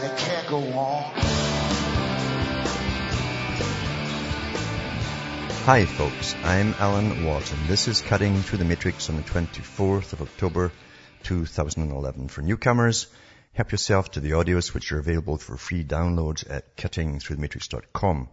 and it can't go on. Hi folks, I'm Alan Watt and this is Cutting Through the Matrix on the 24th of October 2011. For newcomers, help yourself to the audios which are available for free download at cuttingthroughthematrix.com.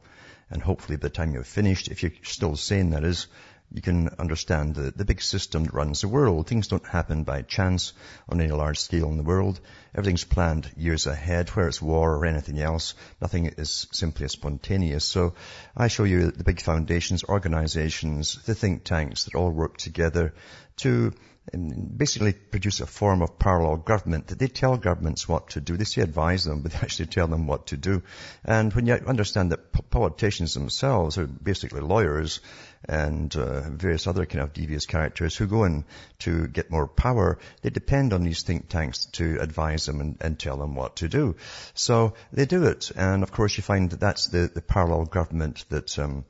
And hopefully by the time you're finished, if you're still sane that is, you can understand the, the big system that runs the world. Things don't happen by chance on any large scale in the world. Everything's planned years ahead, where it's war or anything else. Nothing is simply spontaneous. So I show you the big foundations, organizations, the think tanks that all work together to um, basically produce a form of parallel government that they tell governments what to do. They say advise them, but they actually tell them what to do. And when you understand that politicians themselves are basically lawyers and uh, various other kind of devious characters who go in to get more power, they depend on these think tanks to advise them and, and tell them what to do. So they do it. And of course you find that that's the, the parallel government that um,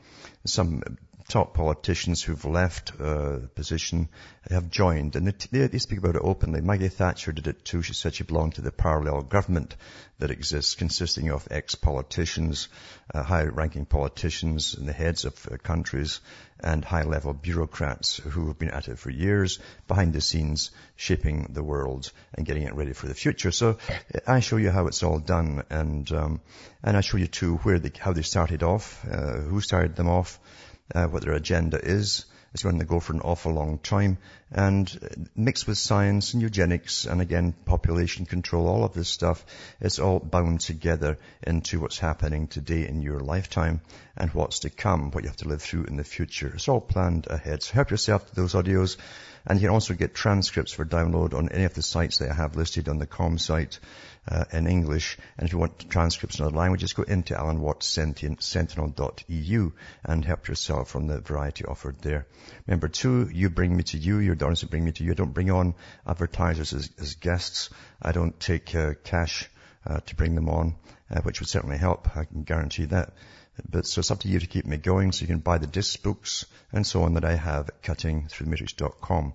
some top politicians who've left uh, position have joined, and they, they, speak about it openly. Maggie Thatcher did it too. She said she belonged to the parallel government that exists, consisting of ex-politicians, uh, high-ranking politicians, and the heads of uh, countries, and high-level bureaucrats who have been at it for years, behind the scenes, shaping the world and getting it ready for the future. So I show you how it's all done, and um, and I show you too where they, how they started off, uh, who started them off uh, what their agenda is. It's going to go for an awful long time. And mixed with science and eugenics and again population control, all of this stuff, it's all bound together into what's happening today in your lifetime and what's to come, what you have to live through in the future. It's all planned ahead. So help yourself to those audios. And you can also get transcripts for download on any of the sites that I have listed on the com site uh, in English. And if you want transcripts in other languages, go into alanwattssentinel.eu and help yourself from the variety offered there. Remember too, you bring me to you, your donors bring me to you. I don't bring on advertisers as, as guests. I don't take uh, cash uh, to bring them on, uh, which would certainly help. I can guarantee that. But so it's up to you to keep me going. So you can buy the disc books and so on that I have at cuttingthroughthematrix.com.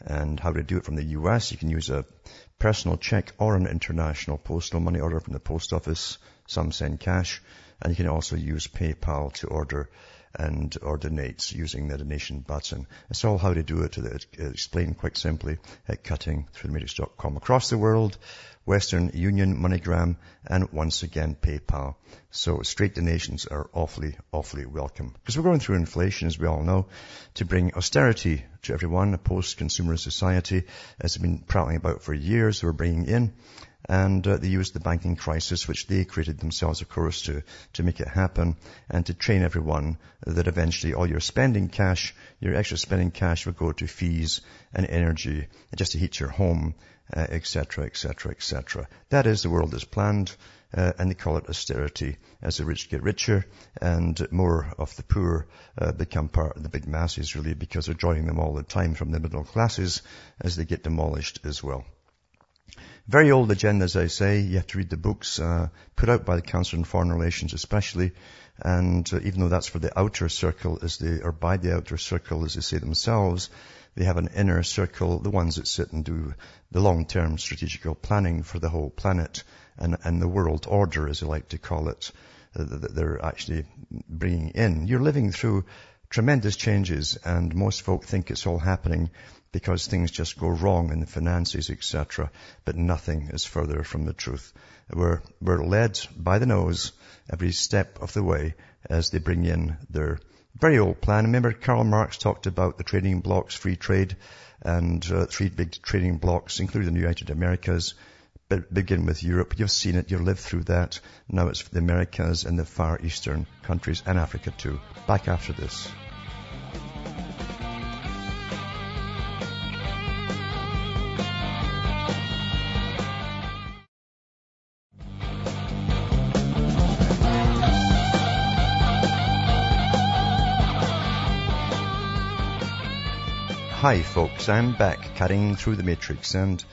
And how to do it from the US, you can use a personal check or an international postal money order from the post office. Some send cash. And you can also use PayPal to order and or donate using the donation button. It's all how to do it, explained quite simply at cuttingthroughthematrix.com. Across the world, Western Union, MoneyGram, and once again PayPal. So straight donations are awfully, awfully welcome. Because we're going through inflation, as we all know, to bring austerity to everyone, a post-consumer society, as they've been prattling about for years, we're bringing in. And uh, they used the banking crisis, which they created themselves, of course, to, to make it happen and to train everyone that eventually all your spending cash, your extra spending cash will go to fees and energy just to heat your home etc., etc., etc. That is the world as planned, uh, and they call it austerity. As the rich get richer, and more of the poor uh, become part of the big masses, really, because they're joining them all the time from the middle classes as they get demolished as well. Very old agenda, as I say. You have to read the books uh, put out by the Council on Foreign Relations, especially. And uh, even though that's for the outer circle, as they or by the outer circle, as they say themselves, they have an inner circle, the ones that sit and do the long-term strategical planning for the whole planet and, and the world order, as they like to call it, uh, that they're actually bringing in. You're living through tremendous changes and most folk think it's all happening because things just go wrong in the finances, etc. But nothing is further from the truth. We're, we're led by the nose every step of the way as they bring in their very old plan. Remember Karl Marx talked about the trading blocks, free trade, and uh, three big trading blocks, including the United Americas begin with Europe. You've seen it. You've lived through that. Now it's the Americas and the Far Eastern countries and Africa too. Back after this. Hi folks, I'm back cutting through the matrix and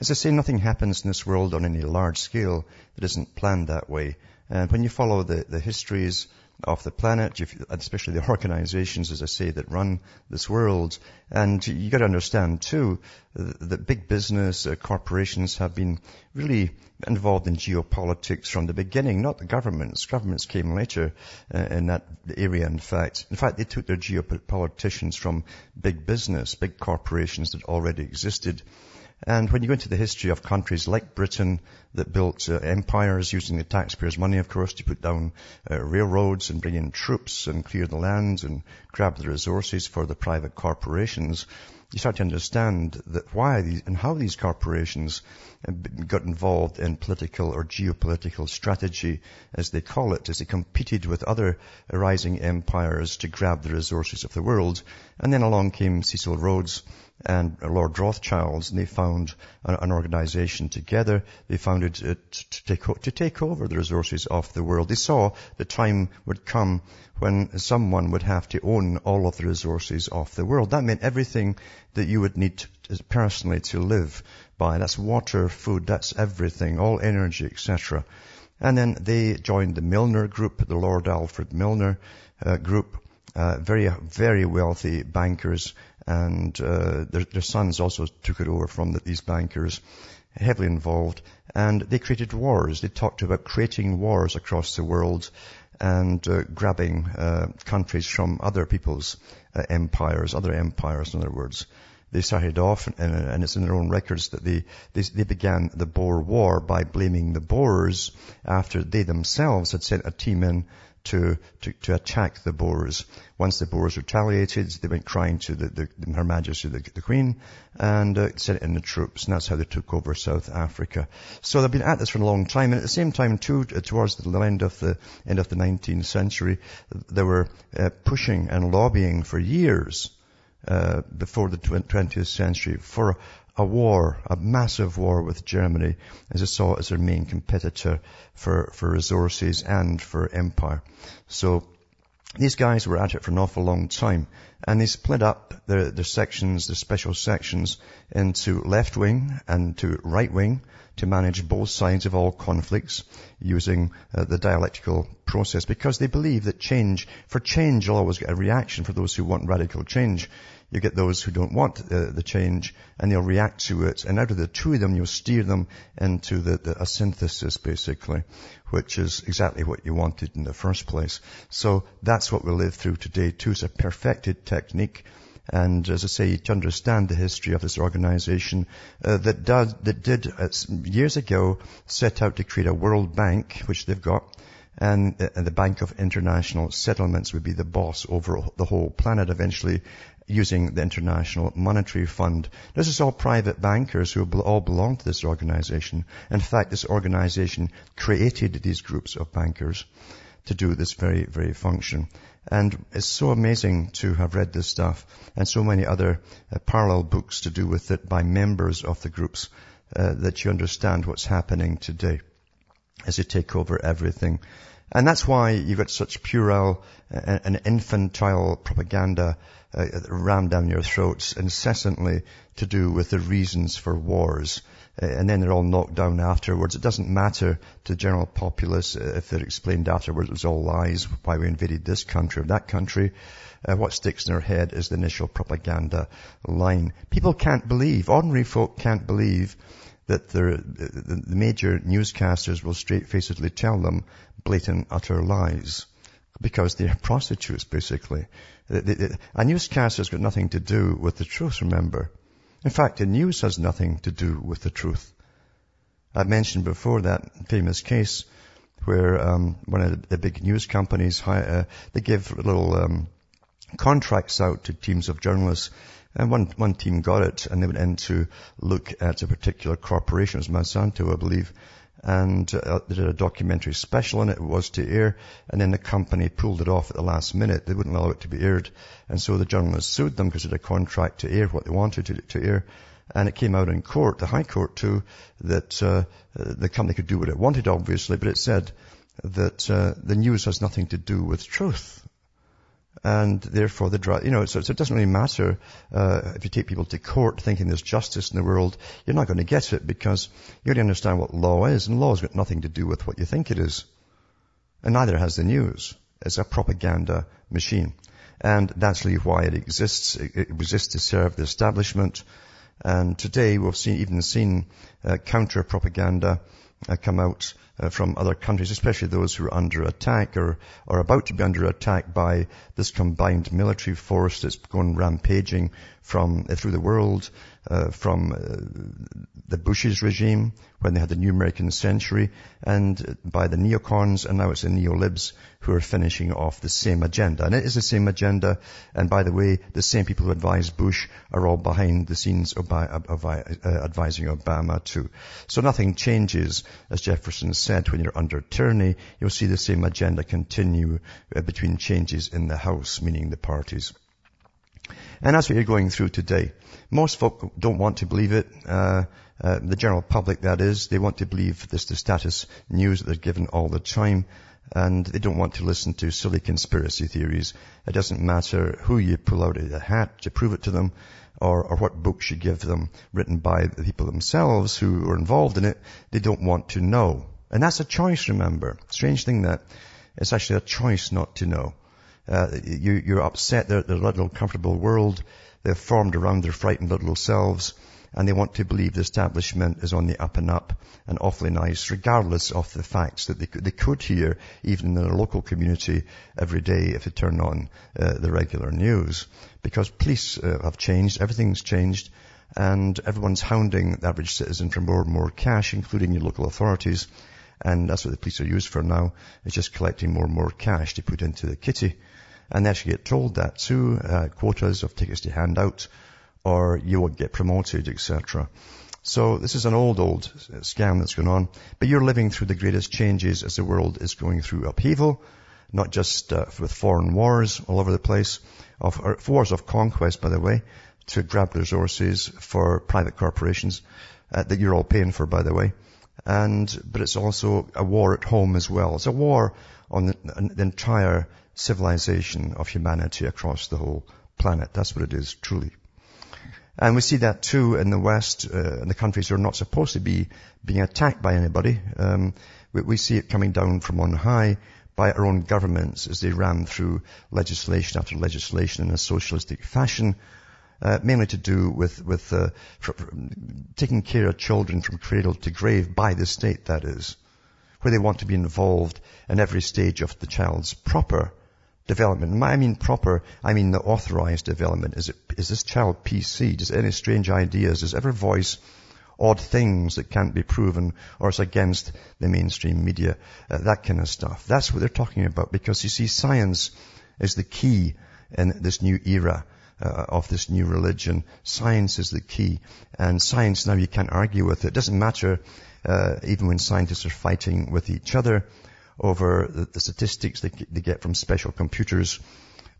as I say, nothing happens in this world on any large scale that isn't planned that way. And when you follow the, the histories of the planet, especially the organizations, as I say, that run this world. And you got to understand too that big business uh, corporations have been really involved in geopolitics from the beginning, not the governments. Governments came later uh, in that area, in fact. In fact, they took their geopoliticians from big business, big corporations that already existed and when you go into the history of countries like Britain that built uh, empires using the taxpayers' money, of course, to put down uh, railroads and bring in troops and clear the lands and grab the resources for the private corporations, you start to understand that why these, and how these corporations got involved in political or geopolitical strategy, as they call it, as they competed with other rising empires to grab the resources of the world. And then along came Cecil Rhodes and Lord Rothschilds, and they found an, organization together. They founded it to take, to take over the resources of the world. They saw the time would come when someone would have to own all of the resources of the world. That meant everything that you would need personally to live by. That's water, food, that's everything, all energy, etc. And then they joined the Milner group, the Lord Alfred Milner uh, group, uh, very, very wealthy bankers and uh, their, their, sons also took it over from the, these bankers, heavily involved, and they created wars. They talked about creating wars across the world and uh, grabbing uh, countries from other people's uh, empires, other empires, in other words. They started off, and, and, it's in their own records that they, they, they began the Boer War by blaming the Boers after they themselves had sent a team in to, to, to attack the Boers. Once the Boers retaliated, they went crying to the, the, Her Majesty, the, the Queen, and uh, sent in the troops, and that's how they took over South Africa. So they've been at this for a long time, and at the same time, too, uh, towards the end of the end of the 19th century, they were uh, pushing and lobbying for years uh, before the 20th century for a war, a massive war with Germany, as I saw as their main competitor for, for resources and for empire. So these guys were at it for an awful long time. And they split up their, their sections, their special sections, into left wing and to right wing to manage both sides of all conflicts using uh, the dialectical process because they believe that change, for change you'll always get a reaction for those who want radical change. You get those who don't want uh, the change and they'll react to it. And out of the two of them, you'll steer them into the, the, a synthesis basically, which is exactly what you wanted in the first place. So that's what we live through today too. It's a perfected technique. And as I say, to understand the history of this organization uh, that, does, that did uh, years ago set out to create a World Bank, which they've got, and, uh, the Bank of International Settlements would be the boss over the whole planet eventually using the International Monetary Fund. This is all private bankers who all belong to this organization. In fact, this organization created these groups of bankers to do this very, very function. And it's so amazing to have read this stuff and so many other uh, parallel books to do with it by members of the groups uh, that you understand what's happening today as you take over everything. And that's why you've got such puerile uh, and infantile propaganda uh, rammed down your throats incessantly to do with the reasons for wars. Uh, and then they're all knocked down afterwards. It doesn't matter to the general populace uh, if they're explained afterwards it was all lies, why we invaded this country or that country. Uh, what sticks in their head is the initial propaganda line. People can't believe, ordinary folk can't believe that the, the major newscasters will straight-facedly tell them blatant, utter lies because they're prostitutes, basically. A newscaster's got nothing to do with the truth, remember. In fact, the news has nothing to do with the truth. I mentioned before that famous case where um, one of the big news companies, uh, they give little um, contracts out to teams of journalists and one, one team got it and they went in to look at a particular corporation, it was Monsanto, I believe, and uh, they did a documentary special on it. It was to air, and then the company pulled it off at the last minute. They wouldn't allow it to be aired, and so the journalists sued them because they had a contract to air what they wanted to, to air. And it came out in court, the High Court too, that uh, the company could do what it wanted, obviously, but it said that uh, the news has nothing to do with truth. And therefore the drug, you know, so, so, it doesn't really matter uh, if you take people to court thinking there's justice in the world, you're not going to get it because you already understand what law is, and law's got nothing to do with what you think it is. And neither has the news. It's a propaganda machine. And that's really why it exists. It, it exists to serve the establishment. And today we've seen, even seen uh, counter-propaganda uh, come out uh, from other countries, especially those who are under attack or are about to be under attack by this combined military force that's gone rampaging from uh, through the world, uh, from uh, the Bush's regime when they had the new American century and by the neocons and now it's the neolibs who are finishing off the same agenda. And it is the same agenda and by the way, the same people who advise Bush are all behind the scenes of, of, uh, advising Obama too. So nothing changes, as Jefferson said, when you're under tyranny, you'll see the same agenda continue uh, between changes in the House, meaning the parties. And that's what you're going through today. Most folk don't want to believe it. Uh, uh, the general public, that is, they want to believe this the status news that they're given all the time, and they don't want to listen to silly conspiracy theories. It doesn't matter who you pull out of the hat to prove it to them, or, or what books you give them written by the people themselves who are involved in it. They don't want to know. And that's a choice, remember. Strange thing that it's actually a choice not to know. Uh, you, are upset. They're a little comfortable world. They're formed around their frightened little selves and they want to believe the establishment is on the up and up and awfully nice, regardless of the facts that they could, they could hear even in their local community every day if they turn on uh, the regular news. Because police uh, have changed, everything's changed, and everyone's hounding the average citizen for more and more cash, including your local authorities. And that's what the police are used for now, is just collecting more and more cash to put into the kitty. And they actually get told that too, uh, quotas of tickets to hand out, or you won't get promoted, etc. So this is an old, old scam that's going on. But you're living through the greatest changes as the world is going through upheaval, not just uh, with foreign wars all over the place, of wars of conquest, by the way, to grab resources for private corporations uh, that you're all paying for, by the way. And but it's also a war at home as well. It's a war on the, the entire civilization of humanity across the whole planet. That's what it is, truly. And we see that too in the West, uh, in the countries who are not supposed to be being attacked by anybody. Um, we, we, see it coming down from on high by our own governments as they ram through legislation after legislation in a socialistic fashion, uh, mainly to do with with uh, for, for taking care of children from cradle to grave by the state. That is, where they want to be involved in every stage of the child's proper development. I mean proper, I mean the authorized development. Is it, is this child PC? Does any strange ideas? Does ever voice odd things that can't be proven or it's against the mainstream media? Uh, that kind of stuff. That's what they're talking about because you see science is the key in this new era. Uh, of this new religion. Science is the key. And science now you can't argue with it. It doesn't matter, uh, even when scientists are fighting with each other over the, the statistics they, they get from special computers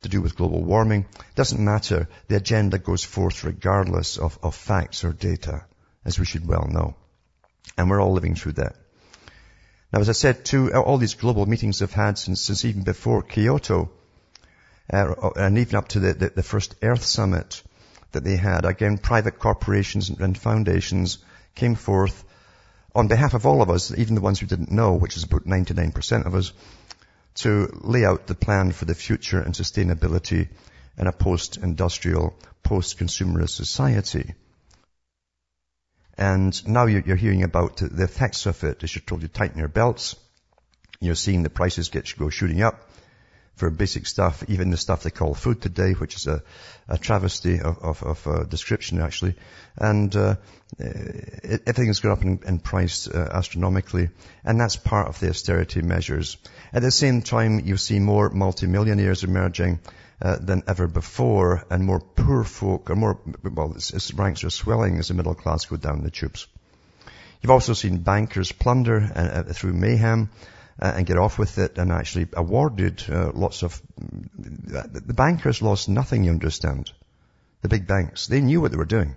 to do with global warming. Doesn't matter. The agenda goes forth regardless of, of facts or data, as we should well know. And we're all living through that. Now, as I said too, all these global meetings have had since, since even before Kyoto, uh, and even up to the, the, the, first Earth Summit that they had. Again, private corporations and foundations came forth on behalf of all of us, even the ones who didn't know, which is about 99% of us, to lay out the plan for the future and sustainability in a post-industrial, post-consumerist society. And now you're hearing about the effects of it. As you're told, you tighten your belts. You're seeing the prices get go shooting up for basic stuff, even the stuff they call food today, which is a, a travesty of, of, of uh, description actually. And uh, everything's gone up in, in price uh, astronomically, and that's part of the austerity measures. At the same time, you see more multimillionaires emerging uh, than ever before, and more poor folk, or more, well, its, its ranks are swelling as the middle class go down the tubes. You've also seen bankers plunder uh, uh, through mayhem uh, and get off with it and actually awarded uh, lots of, the bankers lost nothing, you understand. The big banks. They knew what they were doing.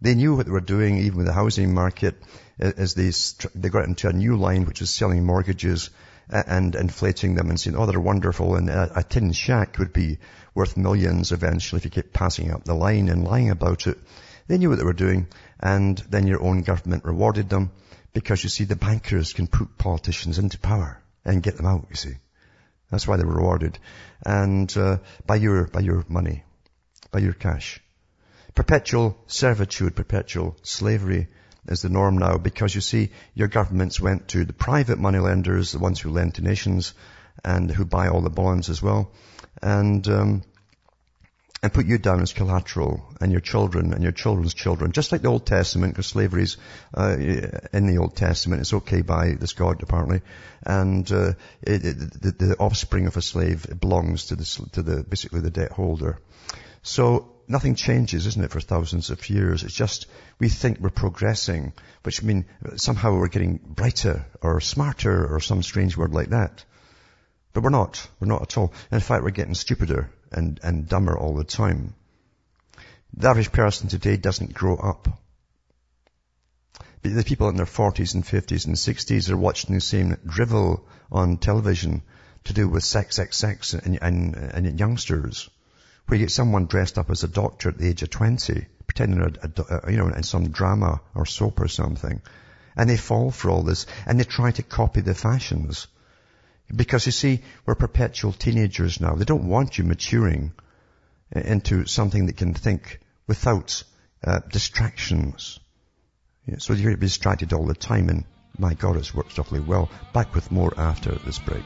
They knew what they were doing even with the housing market as they, they got into a new line which was selling mortgages and inflating them and saying, oh, they're wonderful. And a, a tin shack would be worth millions eventually if you keep passing up the line and lying about it. They knew what they were doing and then your own government rewarded them because you see the bankers can put politicians into power and get them out, you see. That's why they're rewarded. And uh, by your by your money, by your cash. Perpetual servitude, perpetual slavery is the norm now because you see your governments went to the private money lenders, the ones who lend to nations and who buy all the bonds as well. And um, and put you down as collateral and your children and your children's children, just like the Old Testament, because slavery's uh, in the Old Testament. It's okay by this God, apparently, and uh, it, it, the, the, offspring of a slave belongs to the to the basically the debt holder. So nothing changes, isn't it, for thousands of years? It's just we think we're progressing, which means somehow we're getting brighter or smarter or some strange word like that. But we're not. We're not at all. In fact, we're getting stupider and, and dumber all the time. The average person today doesn't grow up. But the people in their 40s and 50s and 60s are watching the same drivel on television to do with sex, sex, sex and, and, and youngsters. Where you get someone dressed up as a doctor at the age of 20, pretending, a, a, you know, in some drama or soap or something. And they fall for all this and they try to copy the fashions. Because you see, we're perpetual teenagers now. They don't want you maturing into something that can think without uh, distractions. so you're distracted all the time and my God, it's worked awfully well. Back with more after this break.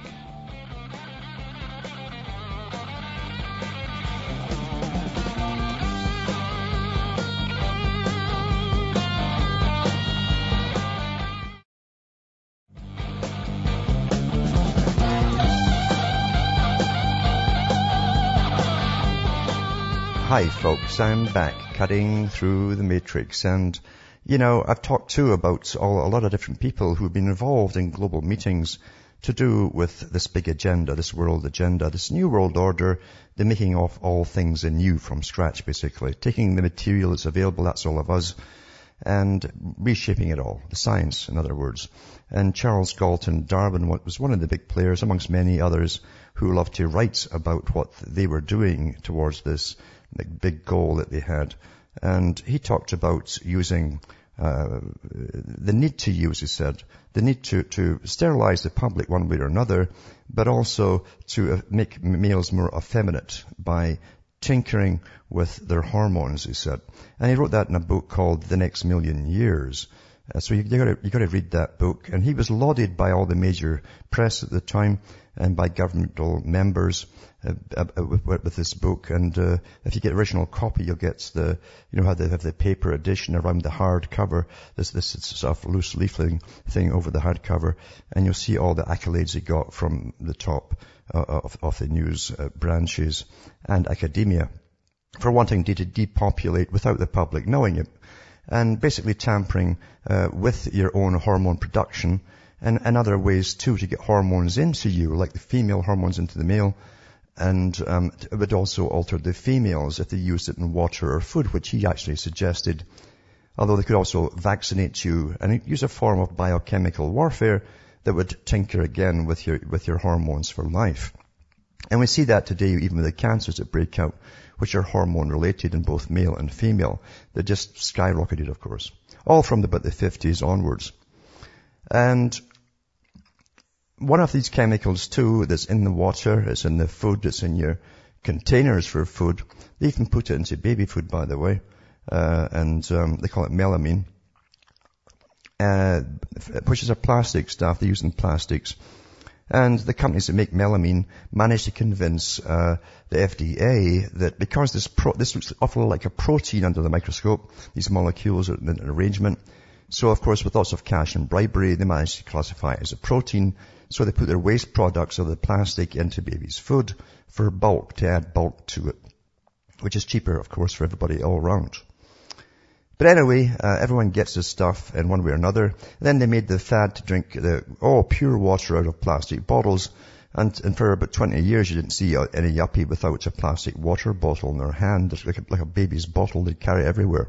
Hi folks, I'm back cutting through the matrix. And you know, I've talked too about all, a lot of different people who've been involved in global meetings to do with this big agenda, this world agenda, this new world order, the making of all things anew from scratch basically, taking the material that's available, that's all of us, and reshaping it all, the science in other words. And Charles Galton Darwin was one of the big players amongst many others who loved to write about what they were doing towards this the big goal that they had. And he talked about using uh, the need to use, he said, the need to, to sterilize the public one way or another, but also to uh, make males more effeminate by tinkering with their hormones, he said. And he wrote that in a book called The Next Million Years. Uh, so you, you gotta, you gotta read that book. And he was lauded by all the major press at the time and by governmental members uh, uh, uh, with, with, this book. And uh, if you get original copy, you'll get the, you know how they have the paper edition around the hard cover. This this sort of loose leafleting thing over the hard cover, and you'll see all the accolades he got from the top uh, of, of, the news uh, branches and academia for wanting to depopulate without the public knowing it, and basically tampering with your own hormone production and, and other ways too to get hormones into you, like the female hormones into the male, and um, would also alter the females if they used it in water or food, which he actually suggested. Although they could also vaccinate you and use a form of biochemical warfare that would tinker again with your with your hormones for life. And we see that today even with the cancers that break out, which are hormone related in both male and female. They just skyrocketed, of course. All from about the 50s onwards. And one of these chemicals too that's in the water, it's in the food, it's in your containers for food. They even put it into baby food, by the way, uh, and um, they call it melamine, uh, which is a plastic stuff. They use in plastics. And the companies that make melamine managed to convince uh, the FDA that because this pro- this looks awful like a protein under the microscope, these molecules are in an arrangement. So of course, with lots of cash and bribery, they managed to classify it as a protein so they put their waste products of the plastic into baby's food for bulk, to add bulk to it, which is cheaper, of course, for everybody all around. But anyway, uh, everyone gets this stuff in one way or another. Then they made the fad to drink the, oh, pure water out of plastic bottles. And, and for about 20 years, you didn't see uh, any yuppie without a plastic water bottle in their hand, like a, like a baby's bottle they carry everywhere.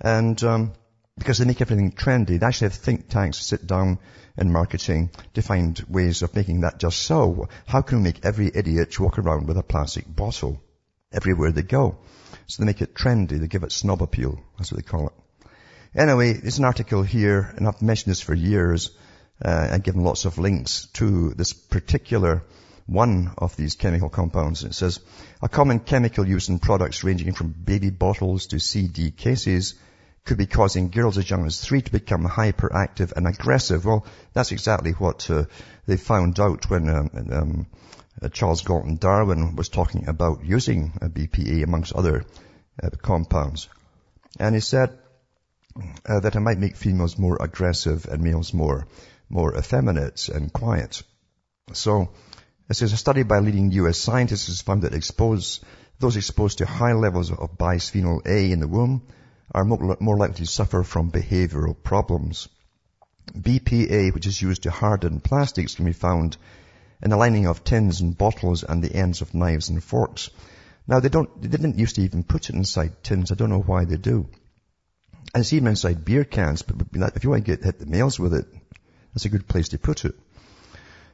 And um, because they make everything trendy. They actually have think tanks sit down in marketing to find ways of making that just so. How can we make every idiot walk around with a plastic bottle everywhere they go? So they make it trendy. They give it snob appeal. That's what they call it. Anyway, there's an article here, and I've mentioned this for years, uh, and given lots of links to this particular one of these chemical compounds. It says, a common chemical used in products ranging from baby bottles to CD cases could be causing girls as young as three to become hyperactive and aggressive. Well, that's exactly what uh, they found out when um, um, uh, Charles Galton Darwin was talking about using BPA amongst other uh, compounds. And he said uh, that it might make females more aggressive and males more, more effeminate and quiet. So, this is a study by leading U.S. scientists has found that expose, those exposed to high levels of bisphenol A in the womb are more likely to suffer from behavioral problems. BPA, which is used to harden plastics, can be found in the lining of tins and bottles and the ends of knives and forks. Now they don't, they didn't used to even put it inside tins. I don't know why they do. And it's even inside beer cans, but if you want to get hit the males with it, that's a good place to put it.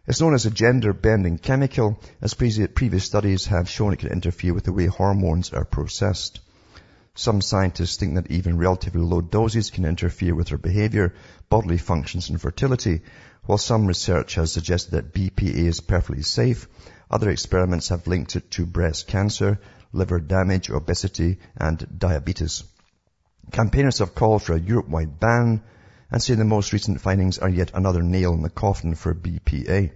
It's known as a gender bending chemical, as previous studies have shown it can interfere with the way hormones are processed. Some scientists think that even relatively low doses can interfere with her behavior, bodily functions and fertility. While some research has suggested that BPA is perfectly safe, other experiments have linked it to breast cancer, liver damage, obesity and diabetes. Campaigners have called for a Europe-wide ban and say the most recent findings are yet another nail in the coffin for BPA.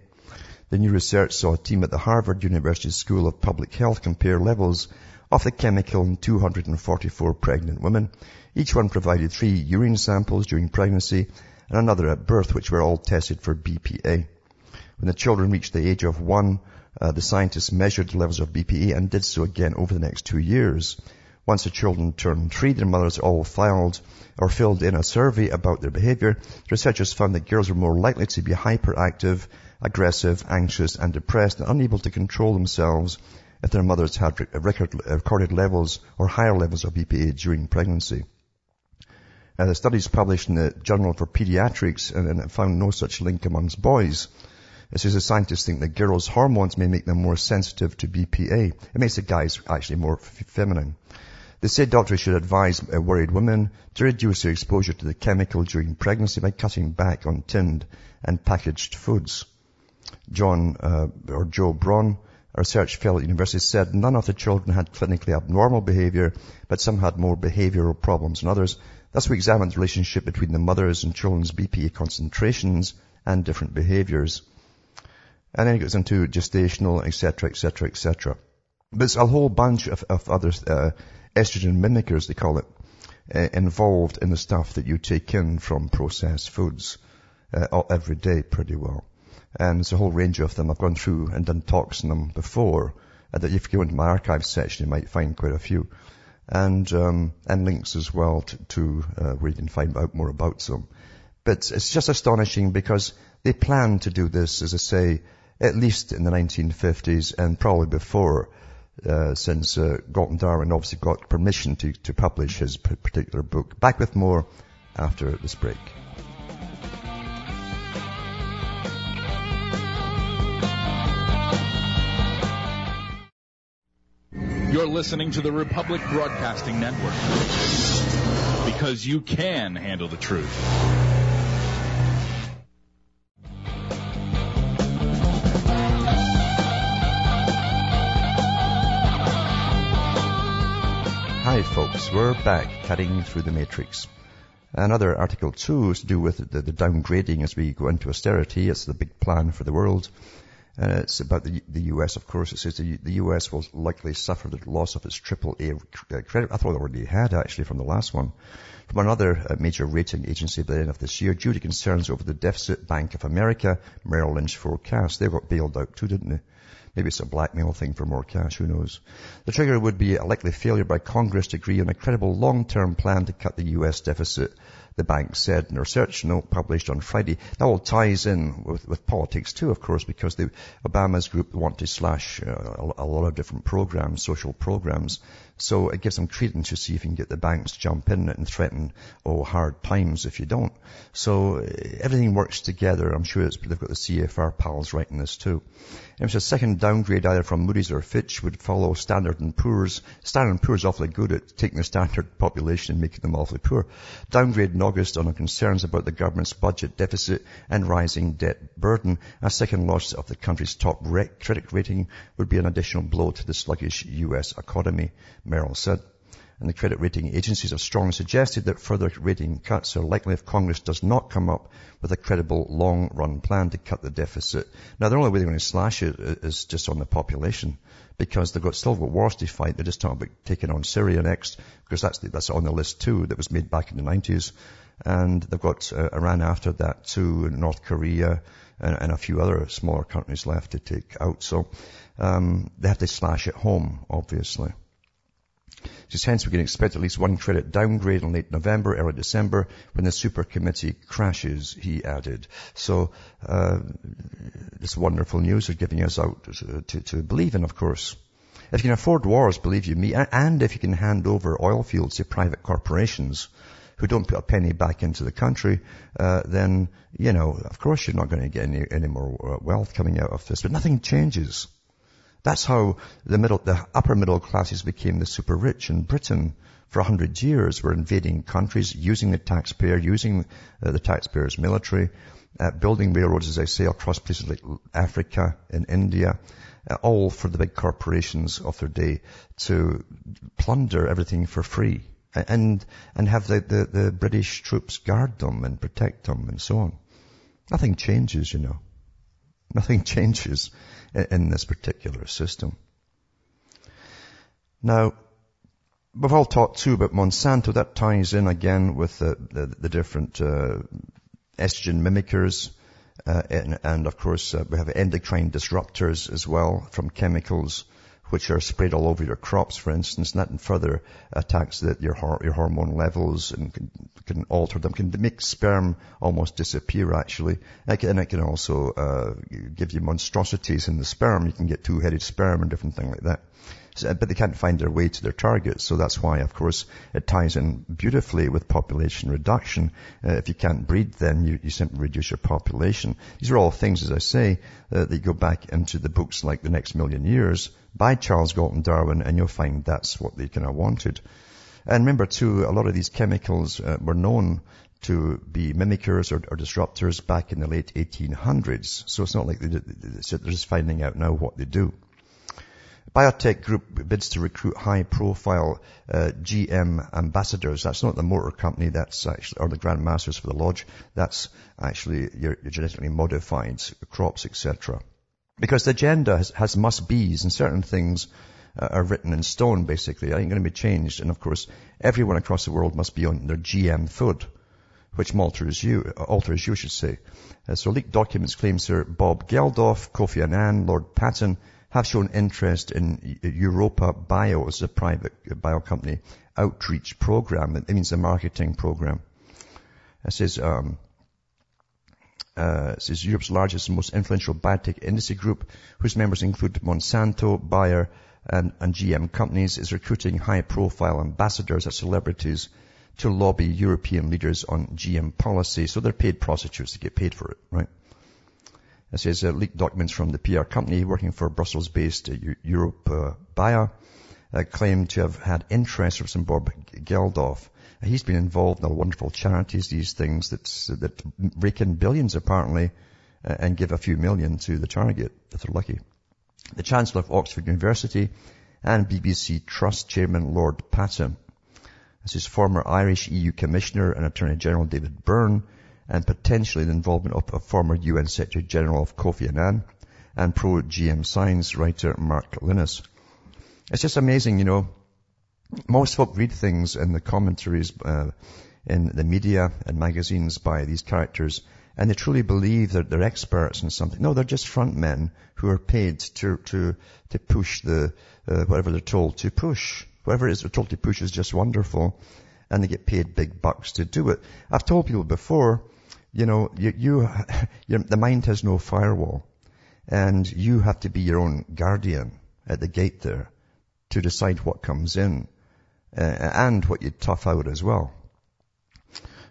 The new research saw a team at the Harvard University School of Public Health compare levels of the chemical in 244 pregnant women. Each one provided three urine samples during pregnancy and another at birth, which were all tested for BPA. When the children reached the age of one, uh, the scientists measured levels of BPA and did so again over the next two years. Once the children turned three, their mothers all filed or filled in a survey about their behavior. Researchers found that girls were more likely to be hyperactive, aggressive, anxious, and depressed, and unable to control themselves if their mothers had record, recorded levels or higher levels of BPA during pregnancy. Uh, the studies published in the Journal for Pediatrics and, and found no such link amongst boys. It says the scientists think that girls' hormones may make them more sensitive to BPA. It makes the guys actually more f- feminine. They say doctors should advise uh, worried women to reduce their exposure to the chemical during pregnancy by cutting back on tinned and packaged foods. John uh, or Joe Braun, a research fellow at university said none of the children had clinically abnormal behavior, but some had more behavioral problems than others. Thus we examined the relationship between the mothers and children's BPA concentrations and different behaviors. And then it goes into gestational, etc., etc., etc. But there's a whole bunch of, of other uh, estrogen mimickers, they call it, uh, involved in the stuff that you take in from processed foods uh, every day pretty well. And there's a whole range of them. I've gone through and done talks on them before. Uh, that if you go into my archives section, you might find quite a few. And, um, and links as well to, to uh, where you can find out more about them. But it's just astonishing because they planned to do this, as I say, at least in the 1950s and probably before, uh, since uh, Galton Darwin obviously got permission to, to publish his particular book. Back with more after this break. Listening to the Republic Broadcasting Network because you can handle the truth. Hi folks, we're back cutting through the matrix. Another article too is to do with the, the downgrading as we go into austerity. It's the big plan for the world. And it's about the, the US, of course. It says the, the US will likely suffer the loss of its triple A uh, credit. I thought it already had actually from the last one. From another uh, major rating agency by the end of this year due to concerns over the deficit Bank of America, Merrill Lynch forecast. They got bailed out too, didn't they? Maybe it's a blackmail thing for more cash, who knows. The trigger would be a likely failure by Congress to agree on a credible long-term plan to cut the US deficit the bank said in a research note published on Friday. That all ties in with, with politics too, of course, because the Obama's group want to slash uh, a, a lot of different programs, social programs. So it gives them credence to see if you can get the banks to jump in and threaten, oh, hard times if you don't. So uh, everything works together. I'm sure it's, they've got the CFR pals writing this too. It a second downgrade either from Moody's or Fitch would follow Standard and Poor's. Standard and Poor's awfully good at taking the standard population and making them awfully poor. Downgrade in August on concerns about the government's budget deficit and rising debt burden. A second loss of the country's top credit rating would be an additional blow to the sluggish U.S. economy, Merrill said and the credit rating agencies have strongly suggested that further rating cuts are likely if Congress does not come up with a credible long-run plan to cut the deficit. Now, the only way they're going to slash it is just on the population because they've got still got wars to fight. They're just talking about taking on Syria next because that's, the, that's on the list too that was made back in the 90s. And they've got uh, Iran after that too, North Korea, and, and, a few other smaller countries left to take out. So um, they have to slash it home, obviously. Just hence we can expect at least one credit downgrade in late November, early December, when the super committee crashes, he added. So, uh, this wonderful news they're giving us out to, to, believe in, of course. If you can afford wars, believe you me, and if you can hand over oil fields to private corporations who don't put a penny back into the country, uh, then, you know, of course you're not going to get any, any more uh, wealth coming out of this. But nothing changes. That's how the middle, the upper middle classes became the super rich in Britain for a hundred years. We're invading countries, using the taxpayer, using uh, the taxpayer's military, uh, building railroads, as I say, across places like Africa and India, uh, all for the big corporations of their day to plunder everything for free and, and have the, the, the British troops guard them and protect them and so on. Nothing changes, you know. Nothing changes in this particular system. Now, we've all talked too about Monsanto. That ties in again with the, the, the different uh, estrogen mimickers. Uh, and, and, of course, uh, we have endocrine disruptors as well from chemicals which are sprayed all over your crops, for instance, and that further attacks that your, your hormone levels and can, can, alter them, can make sperm almost disappear actually, and it can also uh, give you monstrosities in the sperm. You can get two-headed sperm and different things like that. So, but they can't find their way to their targets, so that's why, of course, it ties in beautifully with population reduction. Uh, if you can't breed, then you, you, simply reduce your population. These are all things, as I say, uh, that go back into the books like The Next Million Years, by Charles Galton Darwin, and you'll find that's what they kind of wanted. And remember too, a lot of these chemicals uh, were known to be mimickers or, or, disruptors back in the late 1800s. So it's not like they, they're just finding out now what they do. Biotech Group bids to recruit high-profile uh, GM ambassadors. That's not the motor company. That's actually, or the Grand Masters for the Lodge. That's actually your, your genetically modified crops, etc. Because the agenda has, has must-be's and certain things uh, are written in stone, basically. Ain't going to be changed. And of course, everyone across the world must be on their GM food, which alters you, alters you, should say. Uh, so leaked documents claim Sir Bob Geldof, Kofi Annan, Lord Patten have shown interest in EuropaBio as a private bio company outreach program. It means a marketing program. It says, um, uh, is Europe's largest and most influential biotech industry group, whose members include Monsanto, Bayer, and, and GM companies, is recruiting high-profile ambassadors as celebrities to lobby European leaders on GM policy. So they're paid prostitutes to get paid for it, right? It says uh, leaked documents from the PR company working for Brussels-based uh, Europe uh, Bayer uh, to have had interest from Bob Geldof He's been involved in wonderful charities, these things that, that rake in billions apparently uh, and give a few million to the target if they're lucky. The Chancellor of Oxford University and BBC Trust Chairman Lord Patten. This is former Irish EU Commissioner and Attorney General David Byrne and potentially the involvement of a former UN Secretary General of Kofi Annan and pro-GM science writer Mark Lynas. It's just amazing, you know, most folk read things in the commentaries uh, in the media and magazines by these characters and they truly believe that they're experts in something. No, they're just front men who are paid to, to, to push the, uh, whatever they're told to push. Whatever it is they're told to push is just wonderful. and they get paid big bucks to do it. I've told people before, you know, you, you, the mind has no firewall and you have to be your own guardian at the gate there to decide what comes in uh, and what you tough out as well.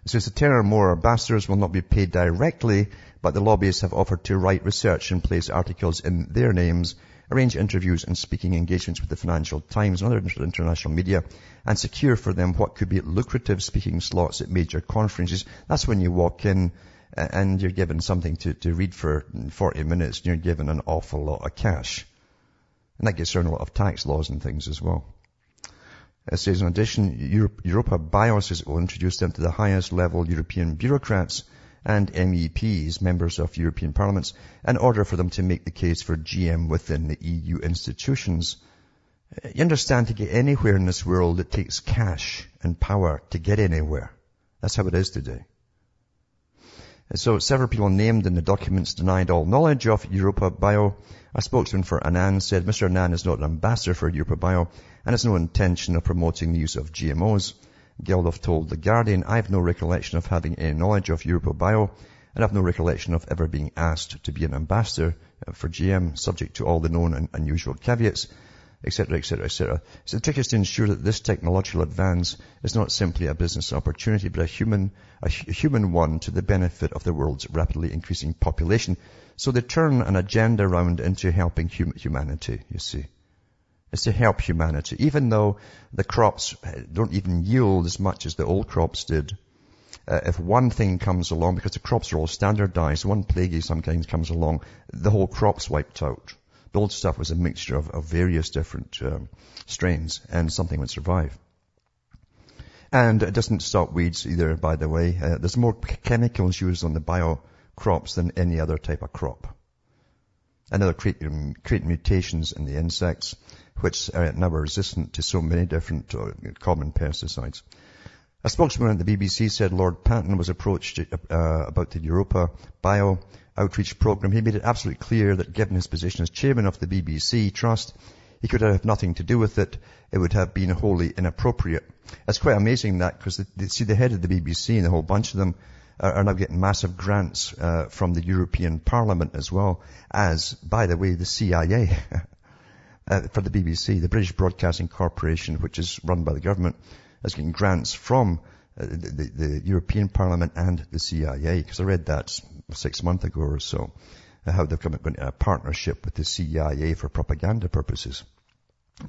It says the 10 or more ambassadors will not be paid directly, but the lobbyists have offered to write research and place articles in their names, arrange interviews and speaking engagements with the Financial Times and other international media, and secure for them what could be lucrative speaking slots at major conferences. That's when you walk in and you're given something to, to read for 40 minutes and you're given an awful lot of cash. And that gets around a lot of tax laws and things as well. It says, in addition, EuropaBio's will introduce them to the highest level European bureaucrats and MEPs, members of European parliaments, in order for them to make the case for GM within the EU institutions. You understand, to get anywhere in this world, it takes cash and power to get anywhere. That's how it is today. So several people named in the documents denied all knowledge of EuropaBio. A spokesman for Annan said Mr. Annan is not an ambassador for EuropaBio and has no intention of promoting the use of GMOs. Geldof told The Guardian, I have no recollection of having any knowledge of EuropaBio and have no recollection of ever being asked to be an ambassador uh, for GM, subject to all the known and unusual caveats etc., etc., etc. So the trick is to ensure that this technological advance is not simply a business opportunity, but a human, a, human one to the benefit of the world's rapidly increasing population. So they turn an agenda around into helping hum- humanity, you see. It's to help humanity, even though the crops don't even yield as much as the old crops did. Uh, if one thing comes along, because the crops are all standardized, one plague sometimes comes along, the whole crop's wiped out. The old stuff was a mixture of, of various different um, strains, and something would survive. And it doesn't stop weeds either, by the way. Uh, there's more chemicals used on the bio crops than any other type of crop. And they'll create, um, create mutations in the insects, which are now resistant to so many different uh, common pesticides. A spokesman at the BBC said Lord Patten was approached uh, about the Europa bio outreach program, he made it absolutely clear that given his position as chairman of the BBC Trust, he could have nothing to do with it. It would have been wholly inappropriate. It's quite amazing that because see the head of the BBC and a whole bunch of them are, are now getting massive grants uh, from the European Parliament as well as, by the way, the CIA uh, for the BBC, the British Broadcasting Corporation, which is run by the government, is getting grants from uh, the, the, the, European Parliament and the CIA, because I read that six months ago or so, uh, how they've come into a partnership with the CIA for propaganda purposes.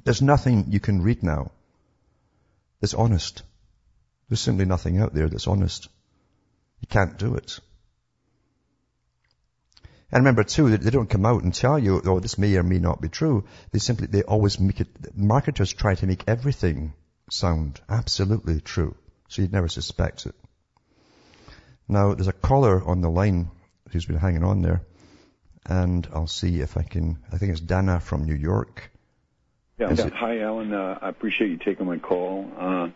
There's nothing you can read now that's honest. There's simply nothing out there that's honest. You can't do it. And remember too, that they don't come out and tell you, oh, this may or may not be true. They simply, they always make it, marketers try to make everything sound absolutely true so you'd never suspect it. Now, there's a caller on the line who's been hanging on there, and I'll see if I can. I think it's Dana from New York. Yeah. yeah. Hi, Alan. Uh, I appreciate you taking my call. Uh,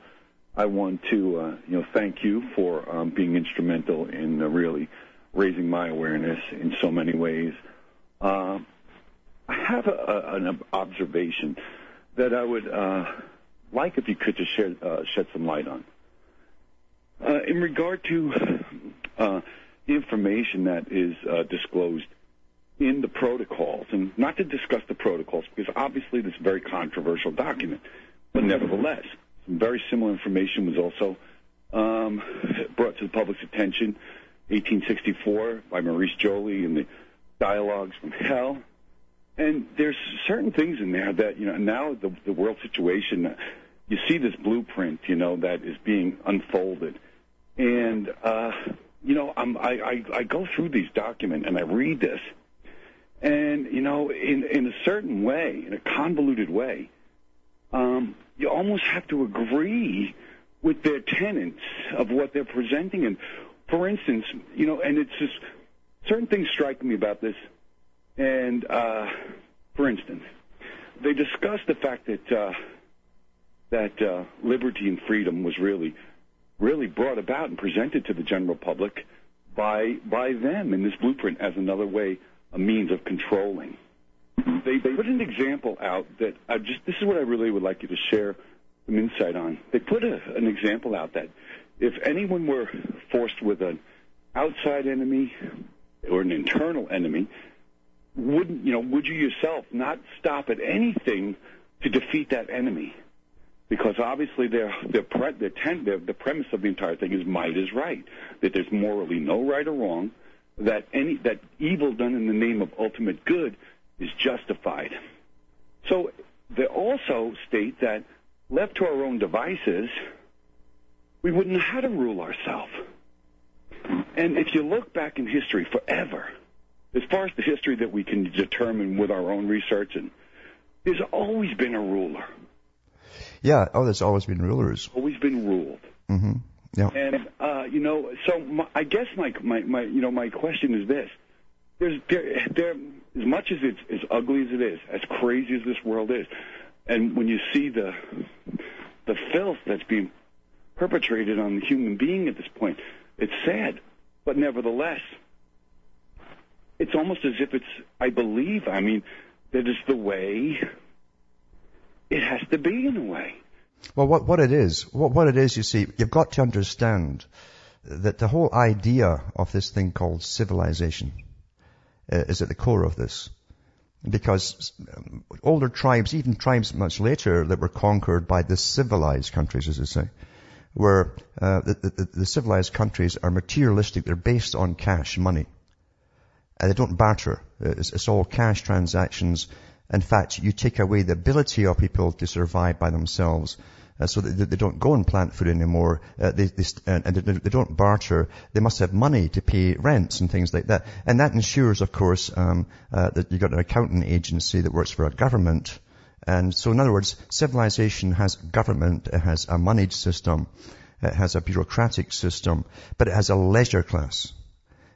I want to, uh, you know, thank you for um, being instrumental in uh, really raising my awareness in so many ways. Uh, I have a, a, an observation that I would uh, like if you could just share, shed some light on. Uh, in regard to uh, information that is uh, disclosed in the protocols, and not to discuss the protocols because obviously this is a very controversial document, but nevertheless, some very similar information was also um, brought to the public's attention, 1864 by Maurice Joly in the Dialogues from Hell. And there's certain things in there that, you know, now the, the world situation, you see this blueprint, you know, that is being unfolded. And, uh, you know, I'm, I, I, I go through these documents and I read this. And, you know, in, in a certain way, in a convoluted way, um, you almost have to agree with their tenets of what they're presenting. And for instance, you know, and it's just certain things strike me about this. And, uh, for instance, they discuss the fact that, uh, that, uh, liberty and freedom was really really brought about and presented to the general public by by them in this blueprint as another way, a means of controlling. They, they put an example out that I just this is what I really would like you to share some insight on. They put a, an example out that if anyone were forced with an outside enemy or an internal enemy, wouldn't you know? Would you yourself not stop at anything to defeat that enemy? Because obviously, their their, pre, their, ten, their the premise of the entire thing is might is right. That there's morally no right or wrong. That any that evil done in the name of ultimate good is justified. So they also state that left to our own devices, we wouldn't know how to rule ourselves. And if you look back in history forever, as far as the history that we can determine with our own research, and there's always been a ruler. Yeah, oh, there's always been rulers. Always been ruled. Mm-hmm. Yeah. And uh, you know, so my, I guess my my my you know my question is this: There's there there as much as it's as ugly as it is, as crazy as this world is, and when you see the the filth that's being perpetrated on the human being at this point, it's sad. But nevertheless, it's almost as if it's I believe, I mean, that is the way it has to be in a way. Well, what, what it is, what, what it is, you see, you've got to understand that the whole idea of this thing called civilization uh, is at the core of this because um, older tribes, even tribes much later that were conquered by the civilized countries, as they say, where uh, the, the, the, civilized countries are materialistic. They're based on cash, money. And they don't barter. It's, it's all cash transactions. In fact, you take away the ability of people to survive by themselves uh, so that they don't go and plant food anymore. Uh, they, they, and they don't barter. They must have money to pay rents and things like that. And that ensures, of course, um, uh, that you've got an accounting agency that works for a government. And so, in other words, civilization has government, it has a moneyed system, it has a bureaucratic system, but it has a leisure class.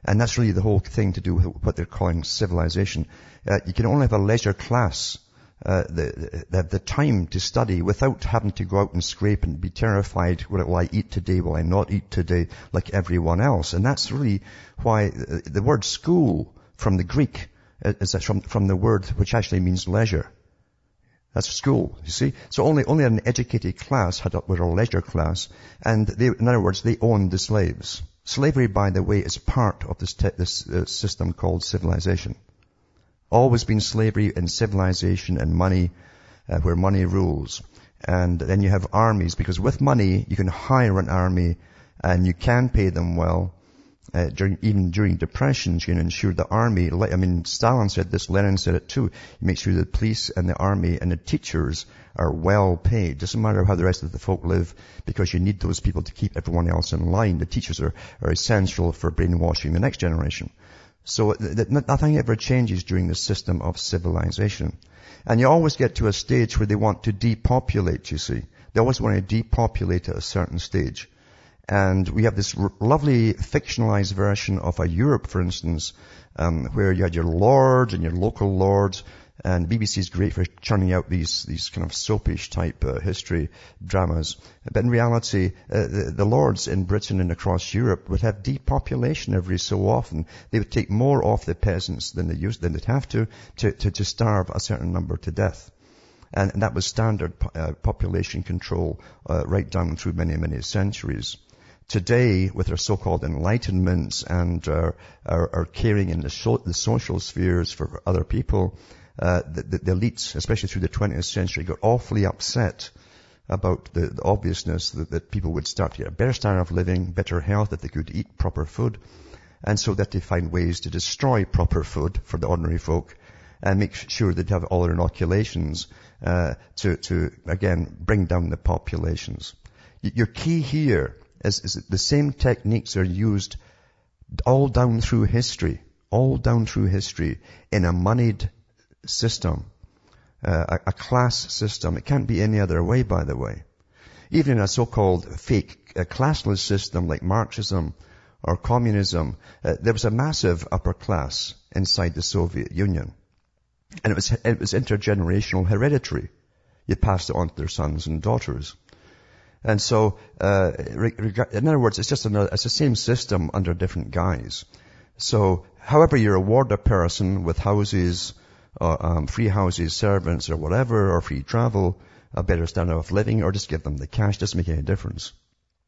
And that's really the whole thing to do with what they're calling civilization. Uh, you can only have a leisure class uh, the, the, the time to study without having to go out and scrape and be terrified, what will I eat today, will I not eat today, like everyone else. And that's really why the word school from the Greek is from, from the word which actually means leisure. That's school, you see. So only, only an educated class had a, were a leisure class, and they, in other words, they owned the slaves. Slavery, by the way, is part of this, te- this uh, system called civilization. Always been slavery and civilization and money, uh, where money rules. And then you have armies, because with money, you can hire an army and you can pay them well. Uh, during, even during depressions, you can ensure the army, I mean, Stalin said this, Lenin said it too, make sure the police and the army and the teachers are well paid. Doesn't matter how the rest of the folk live, because you need those people to keep everyone else in line. The teachers are, are essential for brainwashing the next generation. So nothing ever changes during the system of civilization. And you always get to a stage where they want to depopulate, you see. They always want to depopulate at a certain stage. And we have this r- lovely fictionalized version of a Europe, for instance, um, where you had your lords and your local lords and BBC is great for churning out these, these kind of soapish type uh, history dramas. But in reality, uh, the, the, lords in Britain and across Europe would have depopulation every so often. They would take more off the peasants than they used, than they'd have to, to, to, to starve a certain number to death. And, and that was standard uh, population control uh, right down through many, many centuries today with our so-called enlightenments and our, our, our caring in the, so, the, social spheres for other people, uh, the, the, the, elites, especially through the 20th century, got awfully upset about the, the obviousness that, that, people would start to get a better standard of living, better health, that they could eat proper food, and so that they find ways to destroy proper food for the ordinary folk and make sure they'd have all their inoculations uh, to, to, again, bring down the populations. Your key here is, is that the same techniques are used all down through history, all down through history in a moneyed system, uh, a, a, class system. It can't be any other way, by the way. Even in a so-called fake uh, classless system like Marxism or communism, uh, there was a massive upper class inside the Soviet Union. And it was, it was intergenerational hereditary. You passed it on to their sons and daughters. And so, uh, in other words, it's just another, it's the same system under different guise. So, however you reward a person with houses, or, um, free houses, servants, or whatever, or free travel, a better standard of living or just give them the cash. Doesn't make any difference.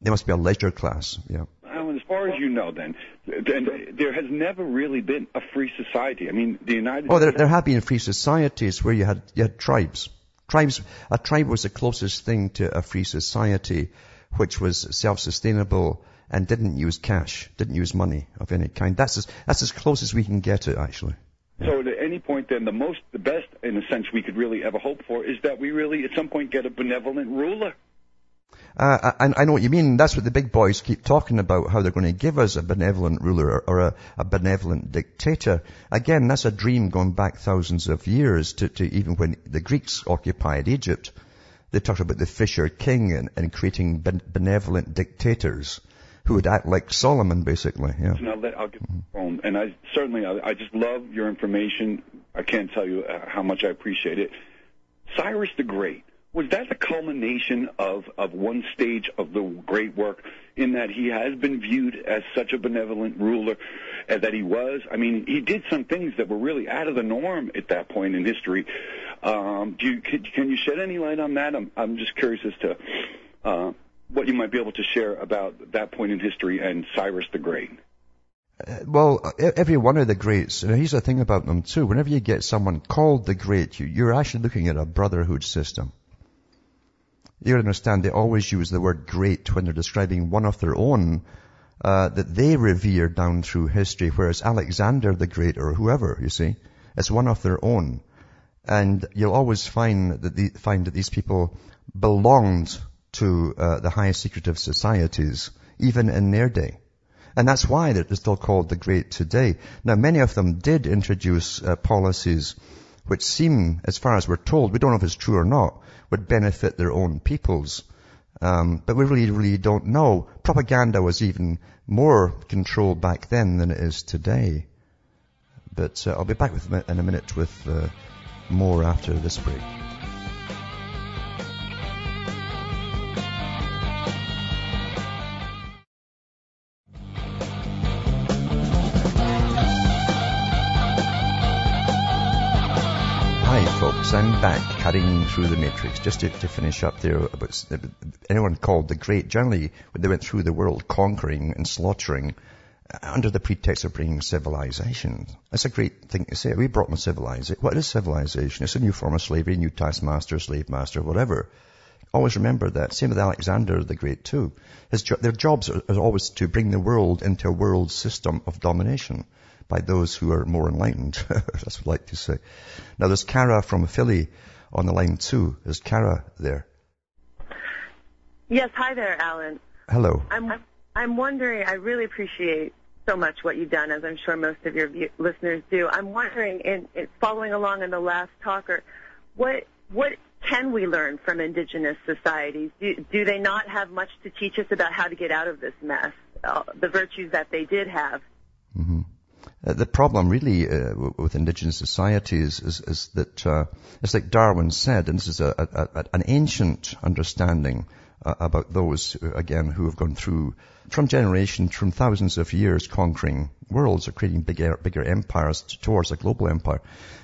They must be a leisure class. Yeah. As far as you know, then, then there has never really been a free society. I mean, the United. Oh, there, there have been free societies where you had you had tribes. Tribes. A tribe was the closest thing to a free society, which was self-sustainable and didn't use cash, didn't use money of any kind. That's as, that's as close as we can get it, actually. So at any point, then the most, the best, in a sense, we could really ever hope for is that we really, at some point, get a benevolent ruler. Uh, I, I know what you mean. That's what the big boys keep talking about, how they're going to give us a benevolent ruler or a, a benevolent dictator. Again, that's a dream going back thousands of years to, to even when the Greeks occupied Egypt. They talked about the Fisher King and, and creating benevolent dictators who would act like Solomon, basically. Yeah. So now let, I'll get the and I certainly I, I just love your information. I can't tell you uh, how much I appreciate it. Cyrus the Great was that the culmination of of one stage of the great work in that he has been viewed as such a benevolent ruler as that he was i mean he did some things that were really out of the norm at that point in history um do you can, can you shed any light on that i'm i'm just curious as to uh what you might be able to share about that point in history and Cyrus the Great. Uh, well, every one of the greats, and here's the thing about them too, whenever you get someone called the great, you, are actually looking at a brotherhood system. You understand they always use the word great when they're describing one of their own uh, that they revere down through history, whereas Alexander the Great or whoever, you see, is one of their own. And you'll always find that, the, find that these people belonged to uh, the highest secretive societies, even in their day. And that's why they're still called the Great today. Now, many of them did introduce uh, policies which seem, as far as we're told, we don't know if it's true or not, would benefit their own peoples. Um, but we really, really don't know. Propaganda was even more controlled back then than it is today. But uh, I'll be back with in a minute with uh, more after this break. I'm back cutting through the matrix. Just to, to finish up there about anyone called the great, generally when they went through the world conquering and slaughtering uh, under the pretext of bringing civilization. That's a great thing to say. We brought them civilization. What is civilization? It's a new form of slavery, new taskmaster, slave master, whatever. Always remember that. Same with Alexander the Great too. His jo- their jobs are, are always to bring the world into a world system of domination by those who are more enlightened. That's what I like to say. Now there's Cara from Philly on the line too. Is Cara there. Yes, hi there, Alan. Hello. I'm I'm wondering. I really appreciate so much what you've done, as I'm sure most of your view, listeners do. I'm wondering, in, in following along in the last talker, what what can we learn from indigenous societies? Do, do they not have much to teach us about how to get out of this mess? Uh, the virtues that they did have. Mm-hmm. Uh, the problem really uh, with indigenous societies is, is that uh, it's like Darwin said, and this is a, a, a, an ancient understanding uh, about those again who have gone through from generations, from thousands of years, conquering worlds or creating bigger, bigger empires towards a global empire.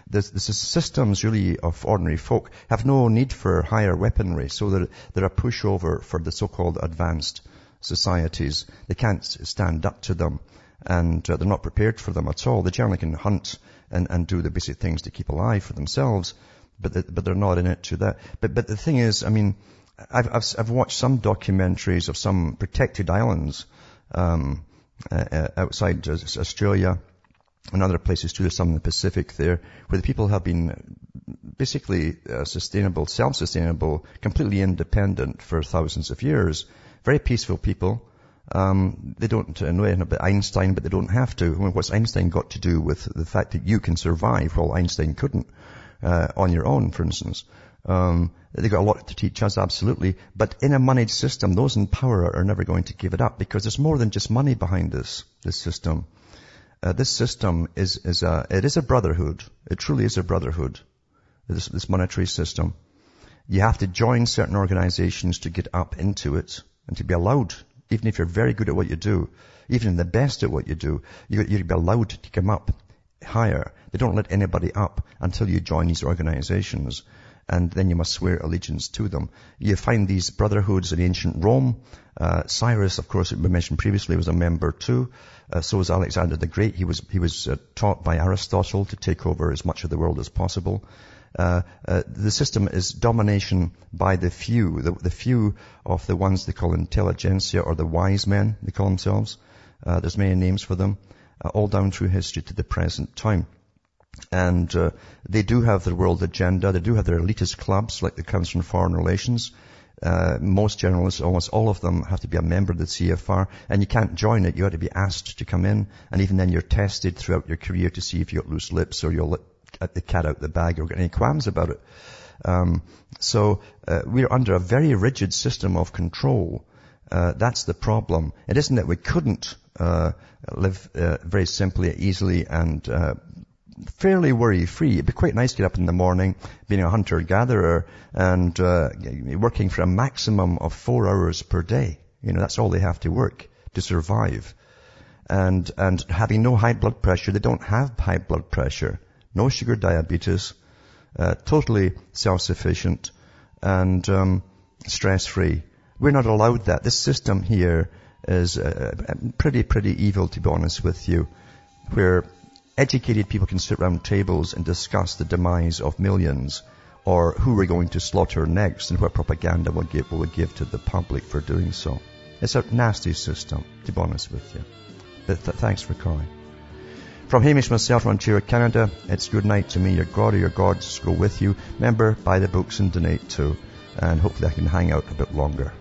The, the systems really of ordinary folk have no need for higher weaponry, so that they're a pushover for the so-called advanced societies. They can't stand up to them and uh, they're not prepared for them at all. They generally can hunt and, and do the basic things to keep alive for themselves, but but they're not in it to that. But but the thing is, I mean, I've I've, I've watched some documentaries of some protected islands um, uh, uh outside Australia and other places too. There's some in the Pacific there where the people have been basically uh, sustainable, self-sustainable, completely independent for thousands of years. Very peaceful people. Um, they don't know anything about Einstein, but they don't have to. I mean, what's Einstein got to do with the fact that you can survive while Einstein couldn't uh, on your own, for instance? Um, they've got a lot to teach us, absolutely. But in a moneyed system, those in power are never going to give it up because there's more than just money behind this, this system. Uh, this system is, is a, it is a brotherhood. It truly is a brotherhood. This, this monetary system. You have to join certain organizations to get up into it and to be allowed even if you're very good at what you do, even the best at what you do, you, you'll be allowed to come up higher. They don't let anybody up until you join these organizations. and then you must swear allegiance to them. You find these brotherhoods in ancient Rome. Uh, Cyrus, of course, we mentioned previously, was a member too. Uh, so was Alexander the Great. He was he was uh, taught by Aristotle to take over as much of the world as possible. Uh, uh, the system is domination by the few, the, the, few of the ones they call intelligentsia or the wise men, they call themselves. Uh, there's many names for them, uh, all down through history to the present time. And uh, they do have their world agenda. They do have their elitist clubs, like the Council on Foreign Relations. Uh, most journalists, almost all of them, have to be a member of the CFR, and you can't join it. You have to be asked to come in, and even then, you're tested throughout your career to see if you've got loose lips or you'll let the cat out the bag or get any qualms about it. Um, so uh, we're under a very rigid system of control. Uh, that's the problem. It isn't that we couldn't uh, live uh, very simply, easily, and uh, fairly worry-free. It'd be quite nice to get up in the morning, being a hunter-gatherer, and uh, working for a maximum of four hours per day. You know, that's all they have to work to survive. And, and having no high blood pressure, they don't have high blood pressure, no sugar diabetes, uh, totally self-sufficient, and um, stress-free. We're not allowed that. This system here is uh, pretty, pretty evil, to be honest with you, where educated people can sit around tables and discuss the demise of millions or who we're going to slaughter next and what propaganda we'll give, we'll give to the public for doing so. It's a nasty system, to be honest with you. But th- thanks for calling. From Hamish myself from Ontario, Canada, it's good night to me. Your God or your gods go with you. Remember, buy the books and donate too. And hopefully I can hang out a bit longer.